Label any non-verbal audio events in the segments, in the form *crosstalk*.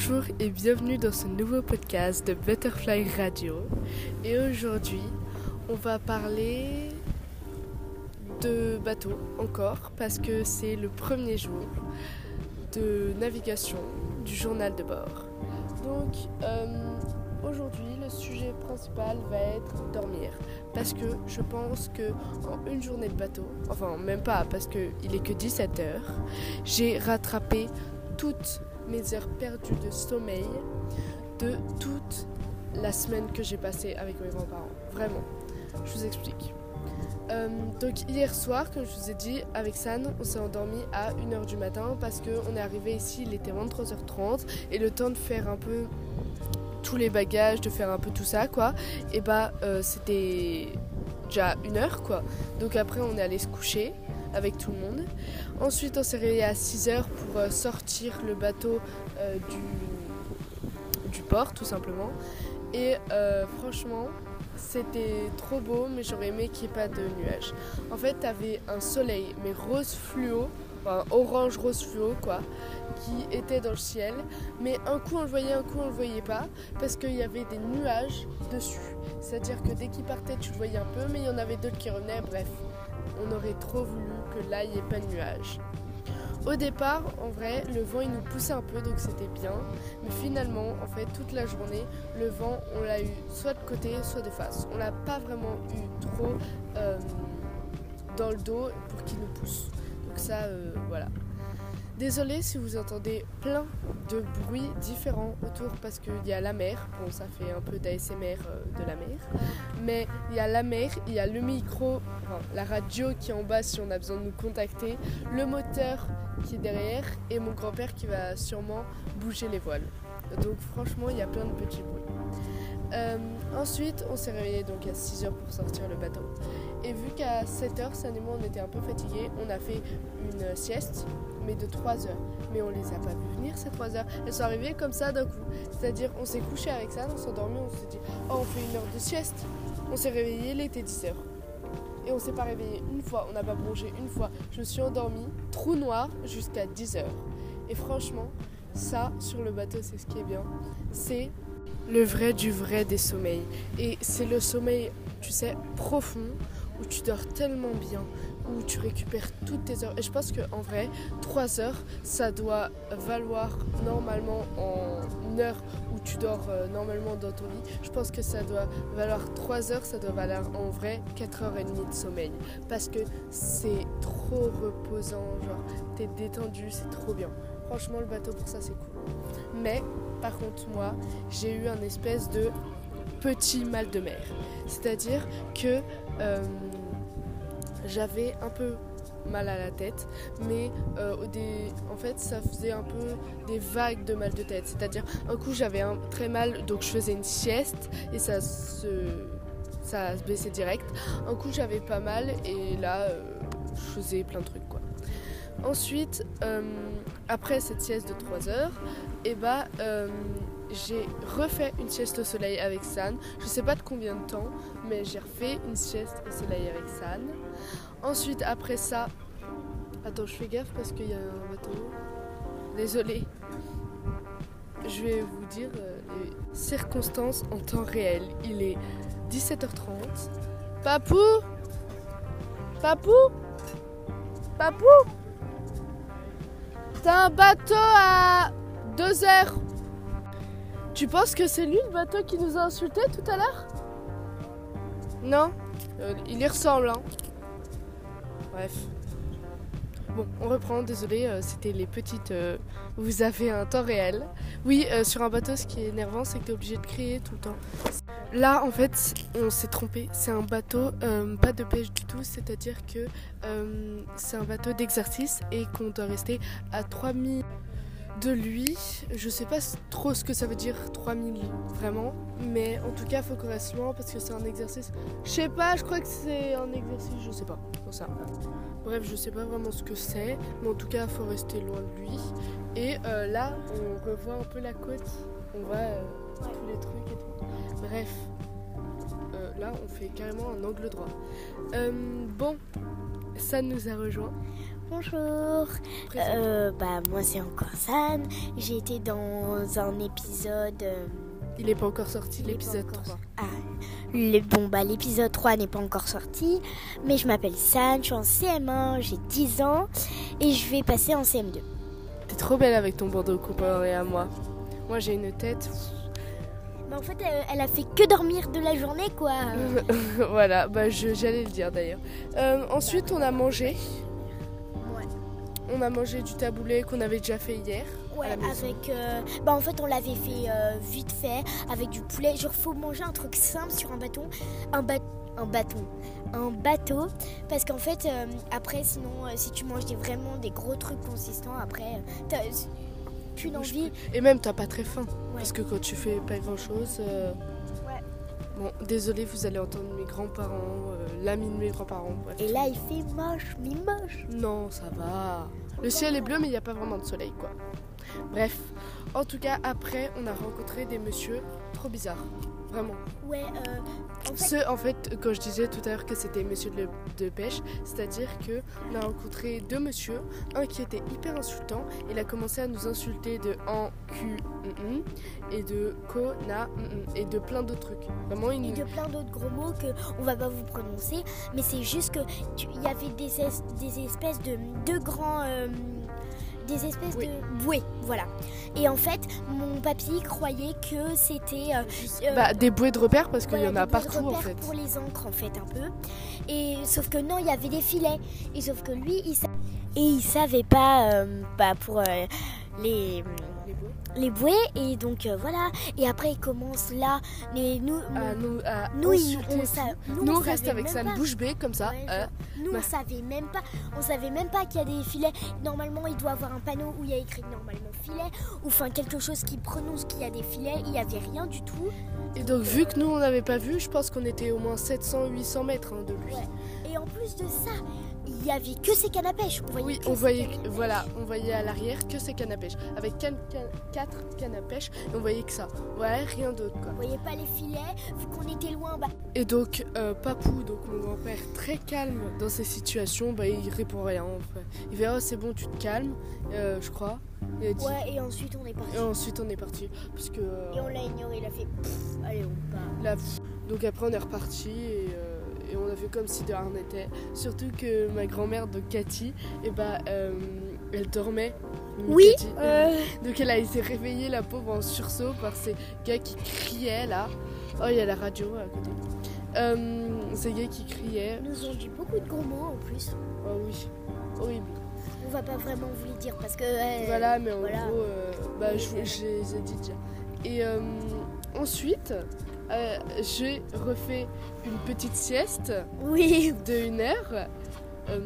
Bonjour et bienvenue dans ce nouveau podcast de Butterfly Radio. Et aujourd'hui, on va parler de bateau encore parce que c'est le premier jour de navigation du journal de bord. Donc euh, aujourd'hui, le sujet principal va être dormir parce que je pense que en une journée de bateau, enfin même pas parce qu'il est que 17 heures, j'ai rattrapé toutes mes heures perdues de sommeil de toute la semaine que j'ai passée avec mes grands-parents. Vraiment. Je vous explique. Euh, donc hier soir, comme je vous ai dit, avec San, on s'est endormi à 1h du matin parce qu'on est arrivé ici, il était 23h30 et le temps de faire un peu tous les bagages, de faire un peu tout ça, quoi, et bah euh, c'était déjà une heure, quoi. Donc après, on est allé se coucher avec tout le monde. Ensuite, on s'est réveillé à 6h pour euh, sortir le bateau euh, du, port, tout simplement. Et euh, franchement, c'était trop beau, mais j'aurais aimé qu'il n'y ait pas de nuages. En fait, t'avais un soleil, mais rose fluo, enfin orange rose fluo, quoi, qui était dans le ciel. Mais un coup on le voyait, un coup on le voyait pas, parce qu'il y avait des nuages dessus. C'est-à-dire que dès qu'il partait, tu le voyais un peu, mais il y en avait d'autres qui revenaient. Bref, on aurait trop voulu que là, il n'y ait pas de nuages. Au départ, en vrai, le vent il nous poussait un peu, donc c'était bien. Mais finalement, en fait, toute la journée, le vent, on l'a eu soit de côté, soit de face. On l'a pas vraiment eu trop euh, dans le dos pour qu'il nous pousse. Donc ça, euh, voilà. Désolée si vous entendez plein de bruits différents autour parce qu'il y a la mer. Bon, ça fait un peu d'ASMR euh, de la mer. Mais il y a la mer, il y a le micro, la radio qui est en bas si on a besoin de nous contacter, le moteur qui est derrière et mon grand-père qui va sûrement bouger les voiles. Donc franchement, il y a plein de petits bruits. Euh, ensuite, on s'est réveillé donc à 6h pour sortir le bateau. Et vu qu'à 7h, San et moi, on était un peu fatigués, on a fait une sieste, mais de 3 heures. Mais on les a pas vu venir ces 3 heures. Elles sont arrivées comme ça d'un coup. C'est-à-dire, on s'est couché avec ça, on s'est endormi, on s'est dit, oh, on fait une heure de sieste. On s'est réveillé, il était 10h. Et on s'est pas réveillé une fois, on n'a pas plongé une fois. Je me suis endormie, trou noir, jusqu'à 10h. Et franchement, ça, sur le bateau, c'est ce qui est bien. C'est le vrai du vrai des sommeils. Et c'est le sommeil, tu sais, profond, où tu dors tellement bien, où tu récupères toutes tes heures. Et je pense qu'en vrai, 3 heures, ça doit valoir normalement en une heure où tu dors euh, normalement dans ton lit. Je pense que ça doit valoir 3 heures, ça doit valoir en vrai 4 heures et demie de sommeil. Parce que c'est trop reposant, genre t'es détendu, c'est trop bien. Franchement, le bateau pour ça, c'est cool. Mais par contre, moi, j'ai eu un espèce de petit mal de mer. C'est-à-dire que euh, j'avais un peu mal à la tête, mais euh, en fait ça faisait un peu des vagues de mal de tête. C'est-à-dire un coup j'avais très mal, donc je faisais une sieste et ça se, baissait direct. Un coup j'avais pas mal et là euh, je faisais plein de trucs. Ensuite, après cette sieste de 3 heures, et bah, euh, j'ai refait une sieste au soleil avec San. Je sais pas de combien de temps, mais j'ai refait une sieste au soleil avec San. Ensuite, après ça, attends, je fais gaffe parce qu'il y a un bateau. Désolée. Je vais vous dire euh, les circonstances en temps réel. Il est 17h30. Papou Papou Papou T'as un bateau à 2 heures. Tu penses que c'est lui le bateau qui nous a insultés tout à l'heure? Non Euh, Il y ressemble, hein. Bref. Bon, on reprend, désolé, euh, c'était les petites... euh, vous avez un temps réel. Oui, sur un bateau, ce qui est énervant, c'est que t'es obligé de crier tout le temps. Là, en fait, on s'est trompé. C'est un bateau, euh, pas de pêche du tout, c'est-à-dire que euh, c'est un bateau d'exercice et qu'on doit rester à 3000 de lui. Je sais pas trop ce que ça veut dire 3000 vraiment, mais en tout cas, faut qu'on reste loin parce que c'est un exercice. Je sais pas, je crois que c'est un exercice, je sais pas. Bref, je sais pas vraiment ce que c'est, mais en tout cas, faut rester loin de lui. Et euh, là, on revoit un peu la côte, on euh, tous les trucs et tout. Bref, Euh, là, on fait carrément un angle droit. Euh, bon, ça nous a rejoint. Bonjour. Euh, bah moi c'est encore San. J'ai été dans un épisode. Il n'est pas encore sorti, l'épisode pas encore 3. Ah, le, bon bah l'épisode 3 n'est pas encore sorti, mais je m'appelle San, je suis en CM1, j'ai 10 ans et je vais passer en CM2. T'es trop belle avec ton bandeau comparé à moi. Moi j'ai une tête. Mais en fait elle a fait que dormir de la journée quoi. *laughs* voilà, bah je- j'allais le dire d'ailleurs. Euh, ensuite on a mangé. Ouais. On a mangé du taboulé qu'on avait déjà fait hier. Ouais, avec. euh, bah, en fait, on l'avait fait euh, vite fait, avec du poulet. Genre, faut manger un truc simple sur un bâton. Un, ba- un bâton. Un bateau. Parce qu'en fait, après, sinon, si tu manges des, vraiment des gros trucs consistants, après, euh. Et même t'as pas très faim. Parce que quand tu fais pas grand chose. Ouais. Bon, désolé, vous allez entendre mes grands-parents, euh, l'ami de mes grands-parents. bref. Et là, il fait moche, mais moche. Non, ça va. Le ciel est bleu, mais il n'y a pas vraiment de soleil, quoi. Bref, en tout cas, après, on a rencontré des messieurs trop bizarres. Vraiment. Ouais, euh, en fait, Ceux, en fait, quand je disais tout à l'heure que c'était monsieur de, de pêche, c'est-à-dire que on a rencontré deux messieurs, un qui était hyper insultant, il a commencé à nous insulter de en, cu, mm, mm, et de ko, na, mm, mm, et de plein d'autres trucs. Vraiment, il et de plein d'autres gros mots que on va pas vous prononcer, mais c'est juste que il y avait des, es- des espèces de deux grands euh, des espèces Oui. de bouées, voilà. Et en fait, mon papy croyait que c'était euh, euh, Bah, des bouées de repères, parce qu'il y en a des bouées de partout, en fait. pour les encres en fait un peu. Et sauf que non, il y avait des filets. Et sauf que lui, il sa- et il savait pas euh, bah, pour les Les bouées. et donc euh, voilà et après il commence là mais nous nous, insulter on, sa- nous, Nous, on savait reste avec pas. bouche bée comme ça. Ouais, euh, genre, nous bah. on savait même pas on savait même pas qu'il y a des filets normalement il doit avoir un panneau où il y a écrit normalement filet ou enfin quelque chose qui prononce qu'il y a des filets il y avait rien du tout Et donc, vu que nous, on n'avait pas vu, je pense qu'on était au moins 700-800 mètres hein, de lui. Ouais. et en plus de ça il y avait que ces cannes à pêche on voyait Oui, on voyait, voilà, on voyait à l'arrière que ces cannes à pêche. Avec 4 cannes à pêche, et on voyait que ça. Ouais, rien d'autre, quoi. on voyait pas les filets vu qu'on était loin bah Et donc, euh, Papou, donc mon grand-père, très calme dans ces situations, bah, il répond rien. en fait. Il fait, oh, c'est bon, tu te calmes, euh, je crois. Dit. ouais et ensuite on est parti Et ensuite, on est parti. Parce que. euh, et on l'a ignoré il a fait allez on part La- Donc après on est reparti et, et on a fait comme si de rien n'était. Surtout que ma grand-mère, donc Cathy, et bah, euh, elle dormait. Oui Cathy, euh, Donc elle a été réveillée la pauvre en sursaut par ces gars qui criaient là. Oh il y a la radio à côté. Euh, ces gars qui criaient. nous ont dit beaucoup de gros mots en plus Oh oui, horrible. On va pas vraiment vous les dire parce que. euh, Voilà, mais en voilà. gros, euh, bah, je, je les ai dit déjà. Et euh, ensuite, euh, j'ai refait une petite sieste Oui, de une heure. Euh,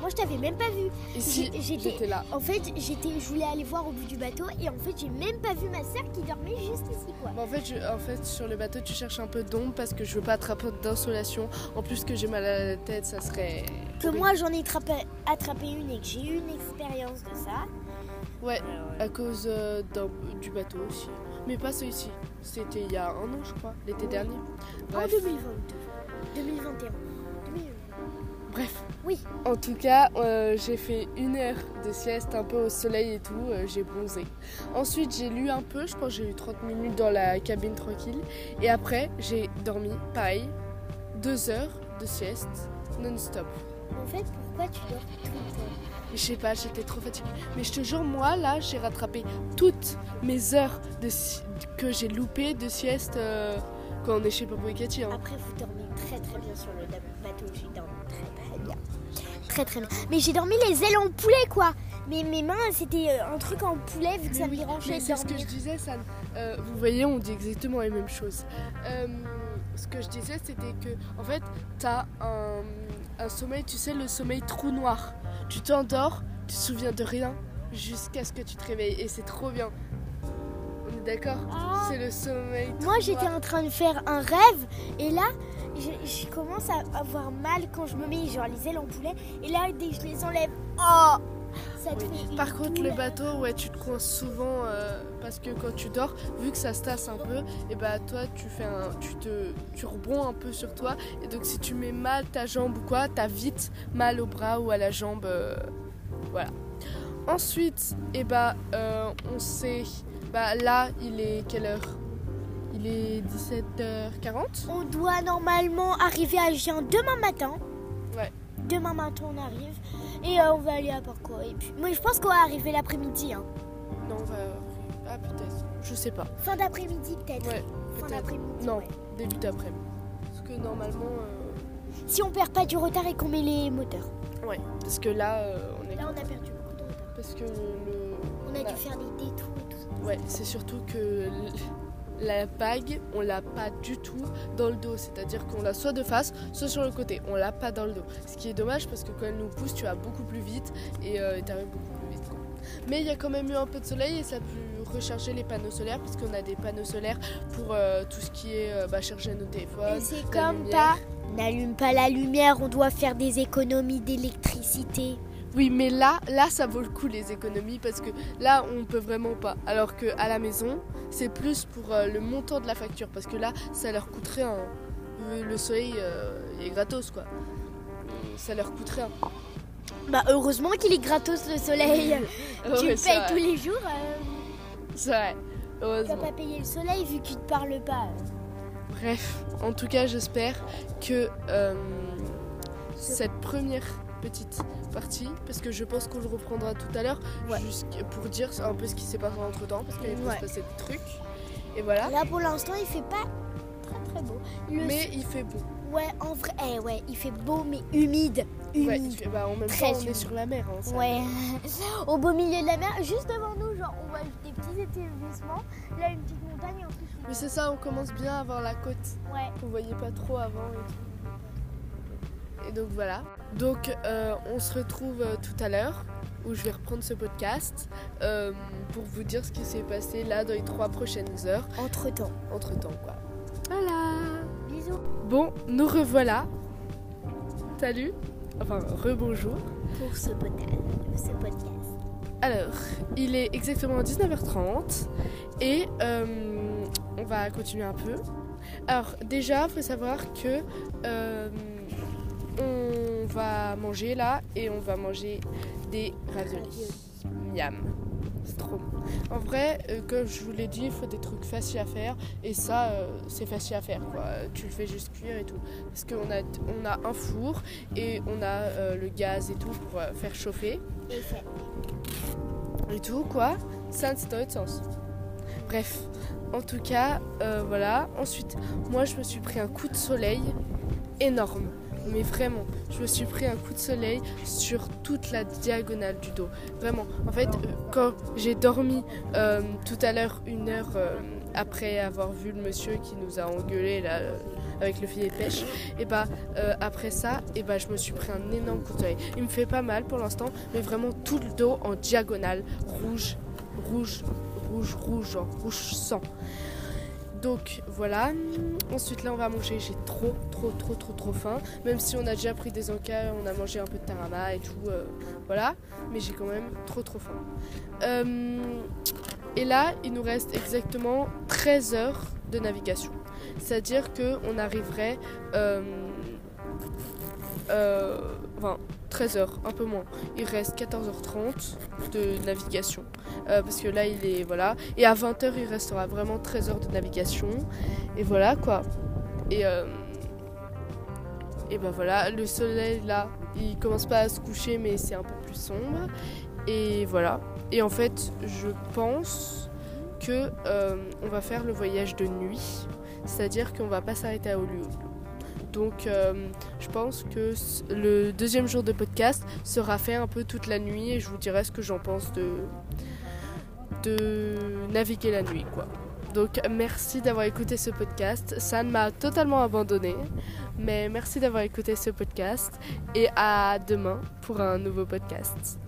moi je t'avais même pas vu. ici, j'étais- là. En fait, j'étais, je voulais aller voir au bout du bateau et en fait, j'ai même pas vu ma sœur qui dormait juste ici quoi. En, fait, je- en fait, sur le bateau, tu cherches un peu d'ombre parce que je veux pas attraper d'insolation. En plus que j'ai mal à la tête, ça serait. Que moi j'en ai attrapé, attrapé une et que j'ai eu une expérience de ça. Ouais, à cause euh, du bateau aussi. Mais pas celui-ci. C'était il y a un an, je crois, l'été dernier. En Bref. 2022, 2021, 2020. Bref. Oui. En tout cas, euh, j'ai fait une heure de sieste un peu au soleil et tout, euh, j'ai bronzé. Ensuite, j'ai lu un peu, je pense que j'ai eu 30 minutes dans la cabine tranquille. Et après, j'ai dormi, pareil, deux heures de sieste non-stop. En fait, pourquoi tu dors tout le temps? Je sais pas, j'étais trop fatiguée. Mais je te jure, moi, là, j'ai rattrapé toutes mes heures de si- que j'ai loupées de sieste euh, quand on est chez et Cathy. hein. Après, vous dormez très très bien sur le bateau. J'ai dormi très très bien. Très très bien. Mais j'ai dormi les ailes en poulet quoi. Mais mes mains, c'était euh, un truc en poulet vu que ça Mais me oui, dérangeait c'est ce que je disais, Sam. Euh, vous voyez, on dit exactement les mêmes choses. Euh, ce que je disais, c'était que, en fait, t'as un, un sommeil, tu sais, le sommeil trou noir. Tu t'endors, tu te souviens de rien jusqu'à ce que tu te réveilles. Et c'est trop bien. On est d'accord Ah. C'est le sommeil Moi, j'étais en train de faire un rêve et là, je, je commence à avoir mal quand je me mets genre les ailes en poulet. Et là, dès que je les enlève, oh Ça te Oui. fait une Par contre, le bateau, ouais, tu te coinces souvent euh, parce que quand tu dors, vu que ça se tasse un peu, et bah toi, tu fais un, tu te, tu rebonds un peu sur toi, et donc si tu mets mal ta jambe ou quoi, t'as vite mal au bras ou à la jambe euh, Voilà. Ensuite, eh bah, euh, on sait. Bah, là, il est quelle heure? Il est 17h40 On doit normalement arriver à Gien demain matin. Ouais. Demain matin, on arrive. Et euh, on va aller à Porco. Et puis, moi, je pense qu'on va arriver l'après-midi. Hein. Non, on va. Ah, peut-être. Je sais pas. Fin d'après-midi, peut-être. Ouais, fin d'après-midi. Non, ouais. début d'après-midi. Parce que normalement. euh, Si on perd pas du retard et qu'on met les moteurs. Ouais, parce que là, euh, on est. Là, on a perdu beaucoup de retard. Parce que le. On a dû faire des détours et tout ça. Ouais, c'est surtout que la bague, on l'a pas du tout dans le dos. C'est-à-dire qu'on l'a soit de face, soit sur le côté. On l'a pas dans le dos. Ce qui est dommage parce que quand elle nous pousse, tu vas beaucoup plus vite et euh, tu arrives beaucoup plus vite. quoi. Mais il y a quand même eu un peu de soleil et ça a pu recharger les panneaux solaires parce qu'on a des panneaux solaires pour euh, tout ce qui est euh, bah, charger nos téléphones. C'est comme lumière. pas. N'allume pas la lumière, on doit faire des économies d'électricité. Oui, mais là, là, ça vaut le coup les économies parce que là, on peut vraiment pas. Alors que à la maison, c'est plus pour euh, le montant de la facture parce que là, ça leur coûterait un. euh, Le soleil euh, est gratos quoi. Ça leur coûterait un. Bah, heureusement qu'il est gratos le soleil. *laughs* tu le payes vrai. tous les jours. euh, C'est vrai. tu vas Heureusement. pas payer le soleil vu qu'il te parle pas. Bref, en tout cas, j'espère que cette première petite partie, parce que je pense qu'on le reprendra tout à l'heure, Ouais. pour dire un peu ce qui s'est passé entre temps, parce qu'il peut Ouais. se passer des trucs. Et voilà. Là pour l'instant il fait pas très très beau. Le- Mais il fait beau. ouais en vrai, eh ouais, il fait beau mais humide, humide. Ouais, fait- bah, en même Très temps, on est sur la mer. hein, ça. Ouais. *laughs* Au beau milieu de la mer, juste devant nous, genre on voit des petits établissements. Là une petite montagne en plus. Mais c'est ça, on commence bien à voir la côte Ouais. qu'on voyait pas trop avant. Et, tout. Et donc voilà. Donc euh, on se retrouve euh, tout à l'heure où je vais reprendre ce podcast euh, pour vous dire ce qui s'est passé là dans les trois prochaines heures Entre temps. entre temps quoi. Voilà. Bisous. Bon, nous revoilà. Salut. Enfin, rebonjour. Pour ce podcast. Ce podcast. Alors, il est exactement 19h30 et euh, on va continuer un peu. Alors, déjà, il faut savoir que euh, on va manger là et on va manger des raviolis. Miam. C'est trop bon. En vrai, euh, comme je vous l'ai dit, il faut des trucs faciles à faire et ça, euh, c'est facile à faire quoi. Tu le fais juste cuire et tout. Parce qu'on a, on a un four et on a euh, le gaz et tout pour faire chauffer Et tout, quoi. Ça, c'est dans l'autre sens. Bref, en tout cas, voilà. Ensuite, moi, je me suis pris un coup de soleil énorme. Mais vraiment, je me suis pris un coup de soleil sur toute la diagonale du dos. Vraiment. En fait, euh, quand j'ai dormi euh, tout à l'heure, une heure euh, après avoir vu le monsieur qui nous a engueulé avec le filet de pêche, et bah euh, après ça, et bah je me suis pris un énorme coup de soleil. Il me fait pas mal pour l'instant, mais vraiment tout le dos en diagonale, rouge, rouge, rouge, rouge, genre rouge sang. Donc voilà. Ensuite là on va manger. J'ai trop, trop, trop, trop, trop faim. Même si on a déjà pris des encas, on a mangé un peu de tarama et tout. euh, voilà. Mais j'ai quand même trop, trop faim. Euh, et là il nous reste exactement 13 heures de navigation. C'est-à-dire qu'on arriverait... euh, enfin, 13 heures, un peu moins. Il reste 14h30 de navigation. Parce que là, il est. Voilà. Et à 20h, il restera vraiment 13 heures de navigation. Et voilà, quoi. Et. Et ben voilà, le soleil là, il commence pas à se coucher, mais c'est un peu plus sombre. Et voilà. Et en fait, je pense que euh, on va faire le voyage de nuit, c'est-à-dire qu'on va pas s'arrêter à Hollywood. Donc, euh, je pense que le deuxième jour de podcast sera fait un peu toute la nuit et je vous dirai ce que j'en pense de, de naviguer la nuit, quoi. Donc, merci d'avoir écouté ce podcast. Ça m'a totalement abandonné, mais merci d'avoir écouté ce podcast et à demain pour un nouveau podcast.